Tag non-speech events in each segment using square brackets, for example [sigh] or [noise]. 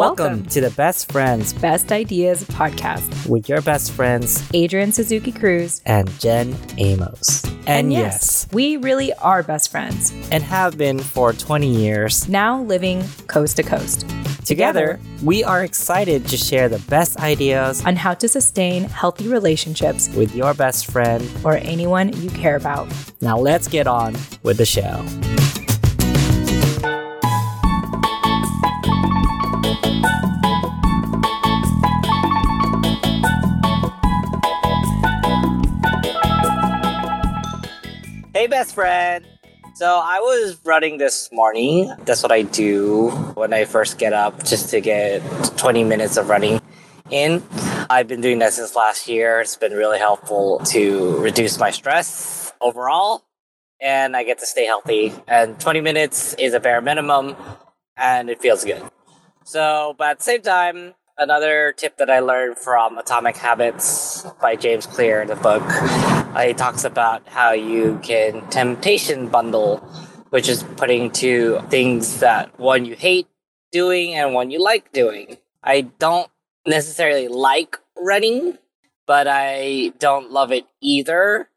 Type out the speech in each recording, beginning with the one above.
Welcome to the Best Friends Best Ideas podcast with your best friends, Adrian Suzuki Cruz. and Jen Amos. And, yes, we really are best friends, and have been for 20 years. now living coast to coast Together, we are excited to share the best ideas on how to sustain healthy relationships with your best friend. or anyone you care about. Now, let's get on with the show. Best friend. So I was running this morning. That's what I do when I first get up, just to get 20 minutes of running in. I've been doing that since last year. It's been really helpful to reduce my stress overall, and I get to stay healthy. And 20 minutes is a bare minimum, and it feels good. So, but at the same time, another tip that I learned from Atomic Habits by James Clear, in the book, uh, he talks about how you can temptation bundle, which is putting two things that one you hate doing and one you like doing. I don't necessarily like running, but I don't love it either.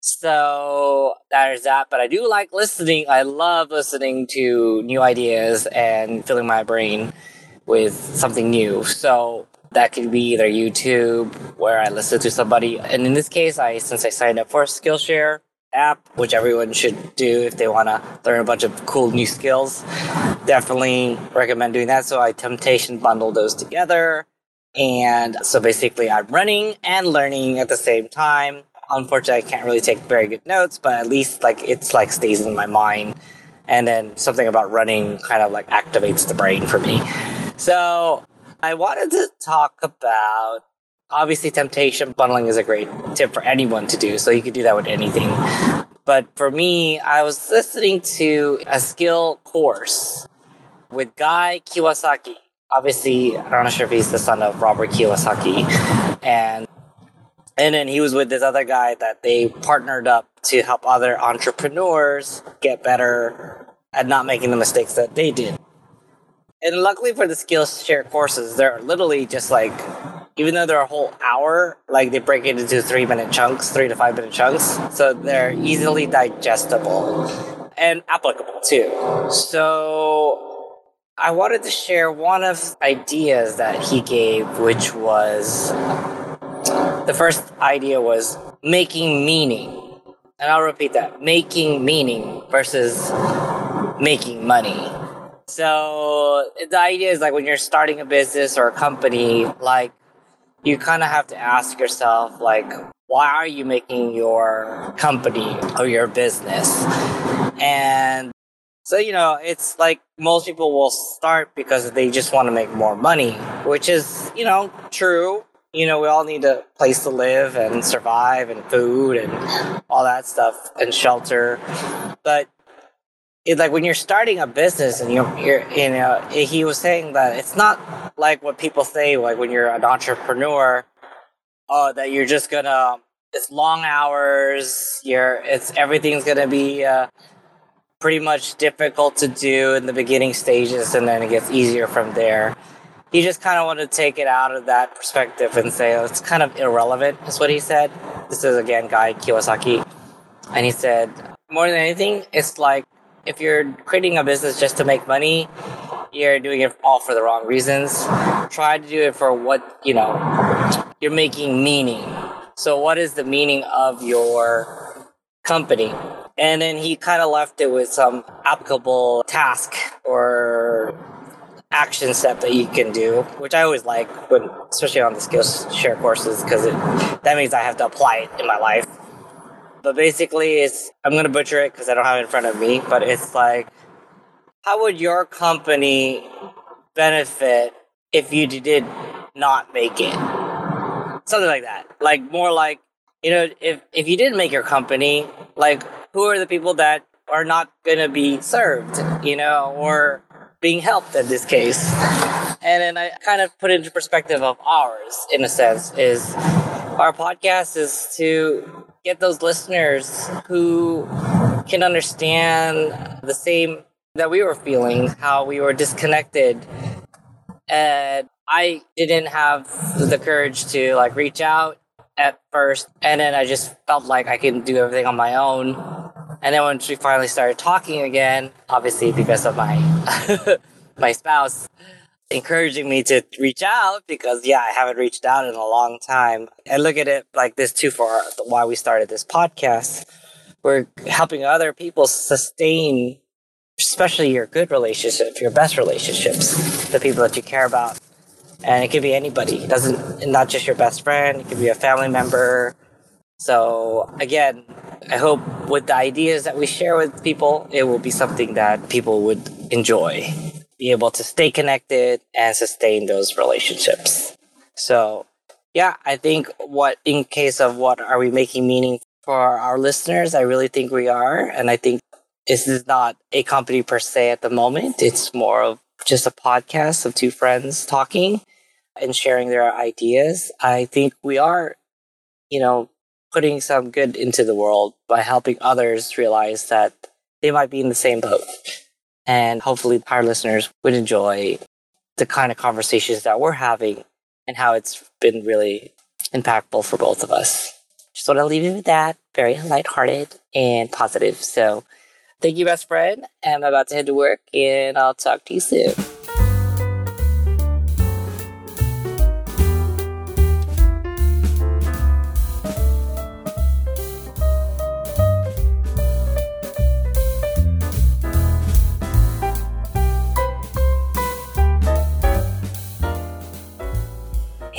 So there's that. But I do like listening. I love listening to new ideas and filling my brain with something new. So that could be either YouTube, where I listen to somebody, and in this case, I since I signed up for a Skillshare app, which everyone should do if they want to learn a bunch of cool new skills. Definitely recommend doing that. So I temptation bundle those together. And so basically, I'm running and learning at the same time. Unfortunately, I can't really take very good notes, but at least like it's like stays in my mind. And then something about running kind of like activates the brain for me. So I wanted to talk about obviously temptation bundling is a great tip for anyone to do. So you could do that with anything. But for me, I was listening to a skill course with Guy Kawasaki. Obviously, I'm not sure if he's the son of Robert Kiyosaki. And and then he was with this other guy that they partnered up to help other entrepreneurs get better at not making the mistakes that they did. And luckily for the Skillshare courses, they're literally just like, even though they're a whole hour, like they break it into three minute chunks, three to five minute chunks. So they're easily digestible and applicable too. So I wanted to share one of ideas that he gave, which was the first idea was making meaning. And I'll repeat that making meaning versus making money. So the idea is like when you're starting a business or a company, like you kind of have to ask yourself, like, why are you making your company or your business? And so, you know, it's like most people will start because they just want to make more money, which is, you know, true. You know, we all need a place to live and survive and food and all that stuff and shelter. But like when you're starting a business and you're, you're you know he was saying that it's not like what people say like when you're an entrepreneur oh that you're just gonna it's long hours you're it's everything's gonna be uh, pretty much difficult to do in the beginning stages and then it gets easier from there. He just kind of wanted to take it out of that perspective and say oh, it's kind of irrelevant is what he said. This is again guy kiyosaki. And he said more than anything it's like if you're creating a business just to make money, you're doing it all for the wrong reasons. Try to do it for what, you know, you're making meaning. So, what is the meaning of your company? And then he kind of left it with some applicable task or action step that you can do, which I always like, when, especially on the Skillshare courses, because that means I have to apply it in my life. But basically, it's I'm gonna butcher it because I don't have it in front of me. But it's like, how would your company benefit if you did not make it? Something like that. Like more like, you know, if if you didn't make your company, like who are the people that are not gonna be served, you know, or being helped in this case? And then I kind of put it into perspective of ours, in a sense, is our podcast is to get those listeners who can understand the same that we were feeling, how we were disconnected and I didn't have the courage to like reach out at first, and then I just felt like I can do everything on my own. And then when we finally started talking again, obviously because of my [laughs] my spouse encouraging me to reach out because yeah, I haven't reached out in a long time. And look at it like this too for why we started this podcast. We're helping other people sustain especially your good relationships, your best relationships, the people that you care about. And it could be anybody. It doesn't not just your best friend, it could be a family member. So again, I hope with the ideas that we share with people, it will be something that people would enjoy, be able to stay connected and sustain those relationships. So yeah, I think what in case of what are we making meaning for our listeners, I really think we are. And I think this is not a company per se at the moment. It's more of just a podcast of two friends talking and sharing their ideas. I think we are, you know, putting some good into the world by helping others realize that they might be in the same boat. And hopefully our listeners would enjoy the kind of conversations that we're having and how it's been really impactful for both of us. Just want to leave you with that. Very lighthearted and positive. So Thank you, best friend. I'm about to head to work and I'll talk to you soon.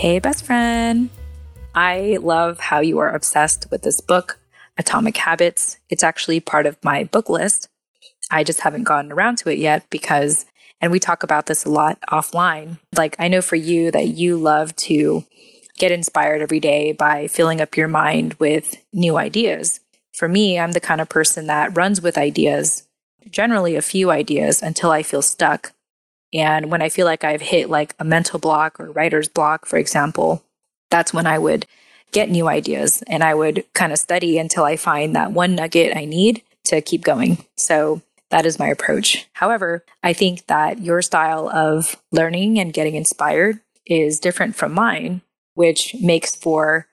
Hey, best friend. I love how you are obsessed with this book Atomic Habits. It's actually part of my book list. I just haven't gotten around to it yet because, and we talk about this a lot offline. Like, I know for you that you love to get inspired every day by filling up your mind with new ideas. For me, I'm the kind of person that runs with ideas, generally a few ideas, until I feel stuck. And when I feel like I've hit like a mental block or writer's block, for example, that's when I would get new ideas and I would kind of study until I find that one nugget I need to keep going. So that is my approach. However, I think that your style of learning and getting inspired is different from mine, which makes for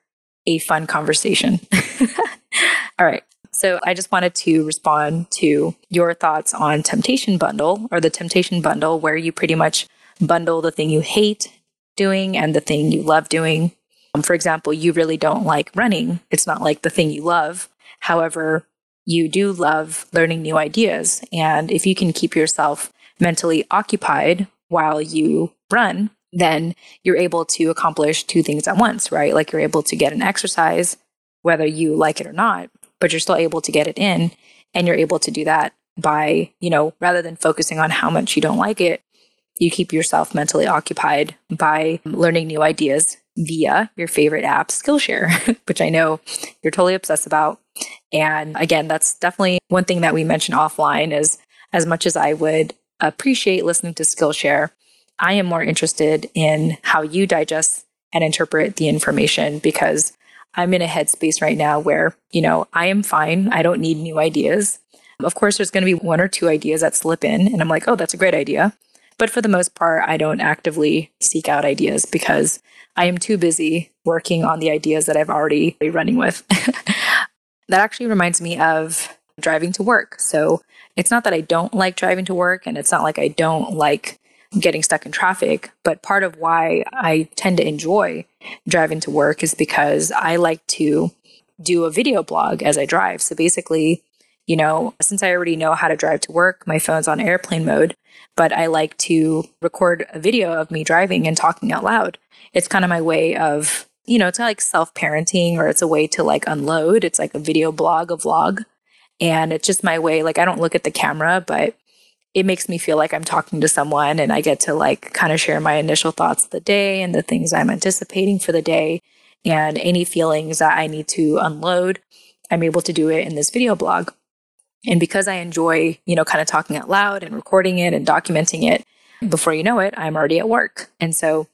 a fun conversation. [laughs] All right. So I just wanted to respond to your thoughts on Temptation Bundle or the Temptation Bundle, where you pretty much bundle the thing you hate doing and the thing you love doing um, for example, you really don't like running. It's not like the thing you love. However, you do love learning new ideas. And if you can keep yourself mentally occupied while you run, then you're able to accomplish two things at once, right? Like you're able to get an exercise, whether you like it or not, but you're still able to get it in. And you're able to do that by, you know, rather than focusing on how much you don't like it, you keep yourself mentally occupied by learning new ideas via your favorite app, Skillshare, [laughs] which I know you're totally obsessed about. And again, that's definitely one thing that we mentioned offline is as much as I would appreciate listening to Skillshare, I am more interested in how you digest and interpret the information because I'm in a headspace right now where, you know, I am fine. I don't need new ideas. Of course, there's going to be one or two ideas that slip in, and I'm like, oh, that's a great idea. But for the most part, I don't actively seek out ideas because I am too busy working on the ideas that I've already running with. [laughs] that actually reminds me of driving to work. So it's not that I don't like driving to work and it's not like I don't like getting stuck in traffic, but part of why I tend to enjoy driving to work is because I like to do a video blog as I drive. So basically, you know, since I already know how to drive to work, my phone's on airplane mode, but I like to record a video of me driving and talking out loud. It's kind of my way of, you know, it's like self parenting or it's a way to like unload. It's like a video blog, a vlog. And it's just my way. Like, I don't look at the camera, but it makes me feel like I'm talking to someone and I get to like kind of share my initial thoughts of the day and the things I'm anticipating for the day and any feelings that I need to unload. I'm able to do it in this video blog. And because I enjoy, you know, kind of talking out loud and recording it and documenting it, before you know it, I'm already at work. And so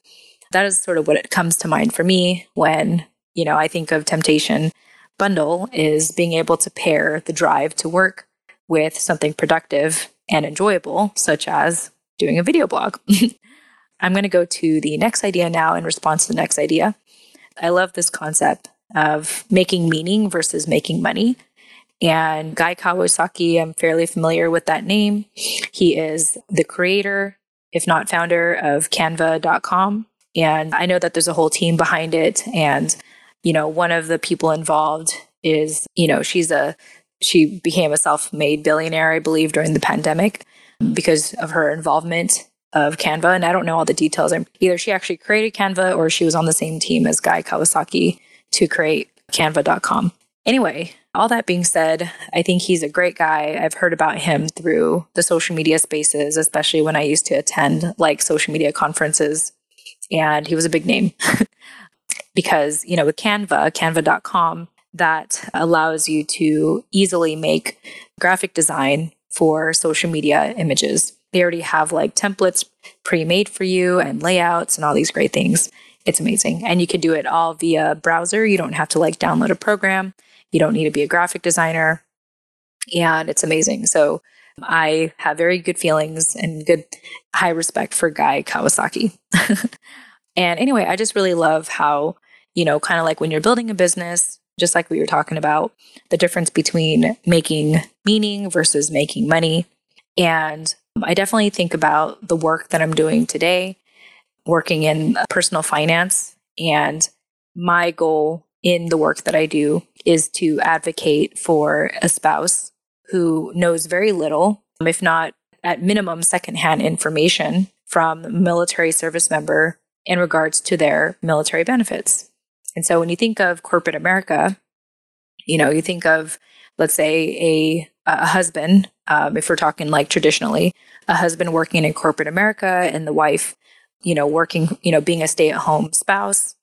that is sort of what it comes to mind for me when, you know, I think of temptation bundle is being able to pair the drive to work with something productive and enjoyable, such as doing a video blog. [laughs] I'm going to go to the next idea now in response to the next idea. I love this concept of making meaning versus making money. And Guy Kawasaki, I'm fairly familiar with that name. He is the creator, if not founder, of canva.com. And I know that there's a whole team behind it. And, you know, one of the people involved is, you know, she's a, she became a self made billionaire, I believe, during the pandemic because of her involvement of Canva. And I don't know all the details. Either she actually created Canva or she was on the same team as Guy Kawasaki to create canva.com. Anyway, all that being said, I think he's a great guy. I've heard about him through the social media spaces, especially when I used to attend like social media conferences. And he was a big name [laughs] because, you know, with Canva, canva.com, that allows you to easily make graphic design for social media images. They already have like templates pre made for you and layouts and all these great things. It's amazing. And you can do it all via browser. You don't have to like download a program. You don't need to be a graphic designer. And it's amazing. So I have very good feelings and good high respect for Guy Kawasaki. [laughs] and anyway, I just really love how, you know, kind of like when you're building a business, just like we were talking about, the difference between making meaning versus making money. And I definitely think about the work that I'm doing today, working in personal finance. And my goal in the work that I do is to advocate for a spouse who knows very little, if not at minimum secondhand information from military service member in regards to their military benefits. And so when you think of corporate America, you know, you think of, let's say, a, a husband, um, if we're talking like traditionally, a husband working in corporate America and the wife, you know, working, you know, being a stay at home spouse.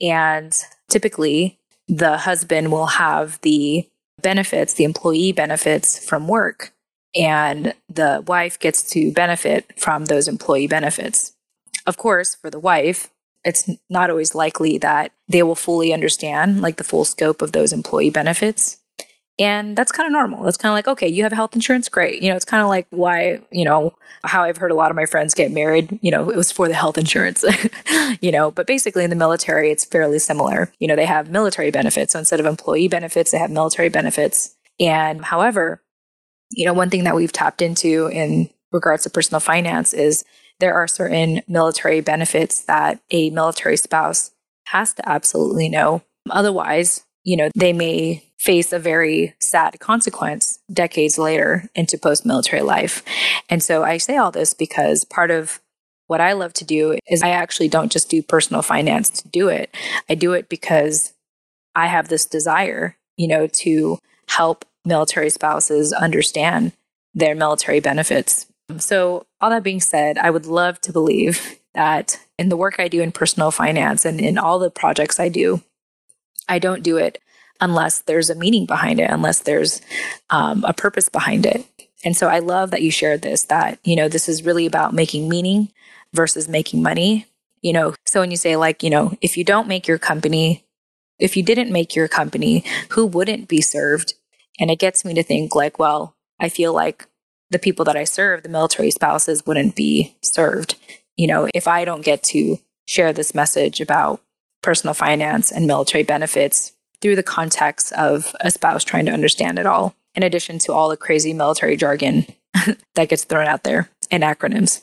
And typically the husband will have the benefits, the employee benefits from work, and the wife gets to benefit from those employee benefits. Of course, for the wife, it's not always likely that they will fully understand like the full scope of those employee benefits and that's kind of normal. That's kind of like, okay, you have health insurance, great. You know, it's kind of like why, you know, how I've heard a lot of my friends get married, you know, it was for the health insurance, [laughs] you know, but basically in the military, it's fairly similar. You know, they have military benefits. So instead of employee benefits, they have military benefits. And however, you know, one thing that we've tapped into in regards to personal finance is there are certain military benefits that a military spouse has to absolutely know. Otherwise, you know, they may face a very sad consequence decades later into post military life. And so I say all this because part of what I love to do is I actually don't just do personal finance to do it. I do it because I have this desire, you know, to help military spouses understand their military benefits. So, all that being said, I would love to believe that in the work I do in personal finance and in all the projects I do, I don't do it unless there's a meaning behind it, unless there's um, a purpose behind it. And so I love that you shared this that, you know, this is really about making meaning versus making money. You know, so when you say, like, you know, if you don't make your company, if you didn't make your company, who wouldn't be served? And it gets me to think, like, well, I feel like the people that I serve, the military spouses, wouldn't be served. You know, if I don't get to share this message about personal finance and military benefits through the context of a spouse trying to understand it all, in addition to all the crazy military jargon [laughs] that gets thrown out there and acronyms.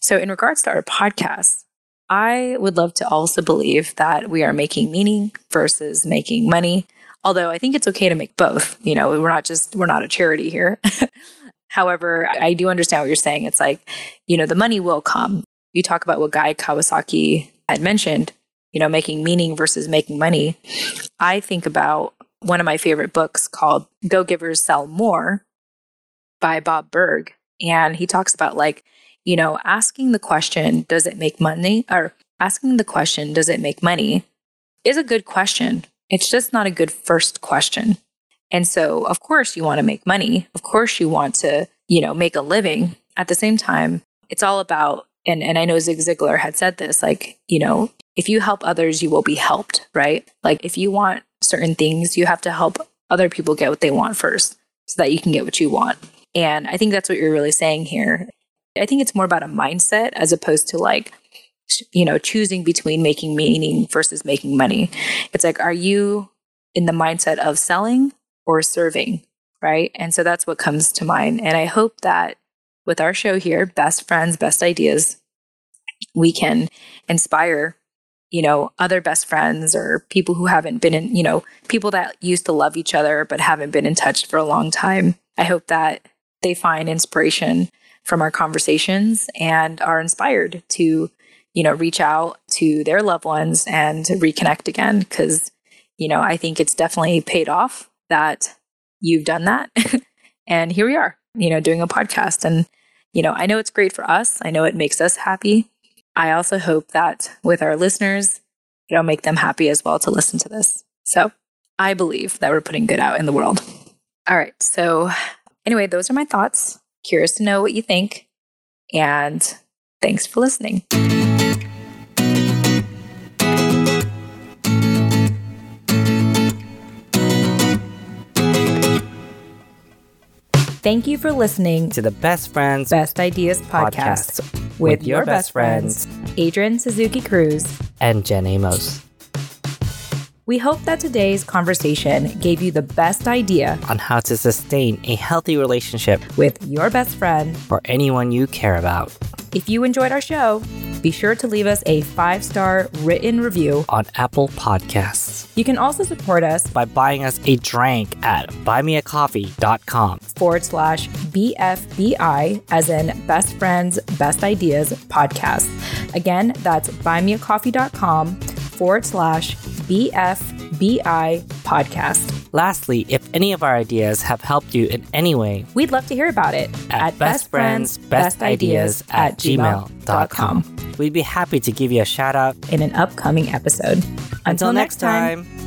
So, in regards to our podcast, I would love to also believe that we are making meaning versus making money. Although I think it's okay to make both. You know, we're not just, we're not a charity here. [laughs] However, I do understand what you're saying. It's like, you know, the money will come. You talk about what Guy Kawasaki had mentioned you know, making meaning versus making money, I think about one of my favorite books called Go Givers Sell More by Bob Burg. And he talks about like, you know, asking the question, does it make money? Or asking the question, does it make money? is a good question. It's just not a good first question. And so, of course, you want to make money. Of course, you want to, you know, make a living. At the same time, it's all about, and, and I know Zig Ziglar had said this, like, you know, if you help others, you will be helped, right? Like if you want certain things, you have to help other people get what they want first so that you can get what you want. And I think that's what you're really saying here. I think it's more about a mindset as opposed to like, you know, choosing between making meaning versus making money. It's like, are you in the mindset of selling or serving? Right. And so that's what comes to mind. And I hope that with our show here, Best Friends, Best Ideas, we can inspire you know, other best friends or people who haven't been in, you know, people that used to love each other but haven't been in touch for a long time. I hope that they find inspiration from our conversations and are inspired to, you know, reach out to their loved ones and reconnect again. Cause, you know, I think it's definitely paid off that you've done that. [laughs] and here we are, you know, doing a podcast. And, you know, I know it's great for us. I know it makes us happy. I also hope that with our listeners, it'll make them happy as well to listen to this. So I believe that we're putting good out in the world. All right. So, anyway, those are my thoughts. Curious to know what you think. And thanks for listening. Thank you for listening to the Best Friends Best Ideas podcast, podcast with, with, your, best friends, Adrian Suzuki Cruz and Jen Amos. We hope that today's conversation gave you the best idea on how to sustain a healthy relationship with your best friend or anyone you care about. If you enjoyed our show, be sure to leave us a five star written review on Apple Podcasts. You can also support us by buying us a drink at buymeacoffee.com forward slash BFBI, as in Best Friends, Best Ideas podcast. Again, that's buymeacoffee.com forward slash BFBI podcast. Lastly, if any of our ideas have helped you in any way, we'd love to hear about it at, at bestfriendsbestideas at gmail.com. We'd be happy to give you a shout out in an upcoming episode. Until, Until next time. time.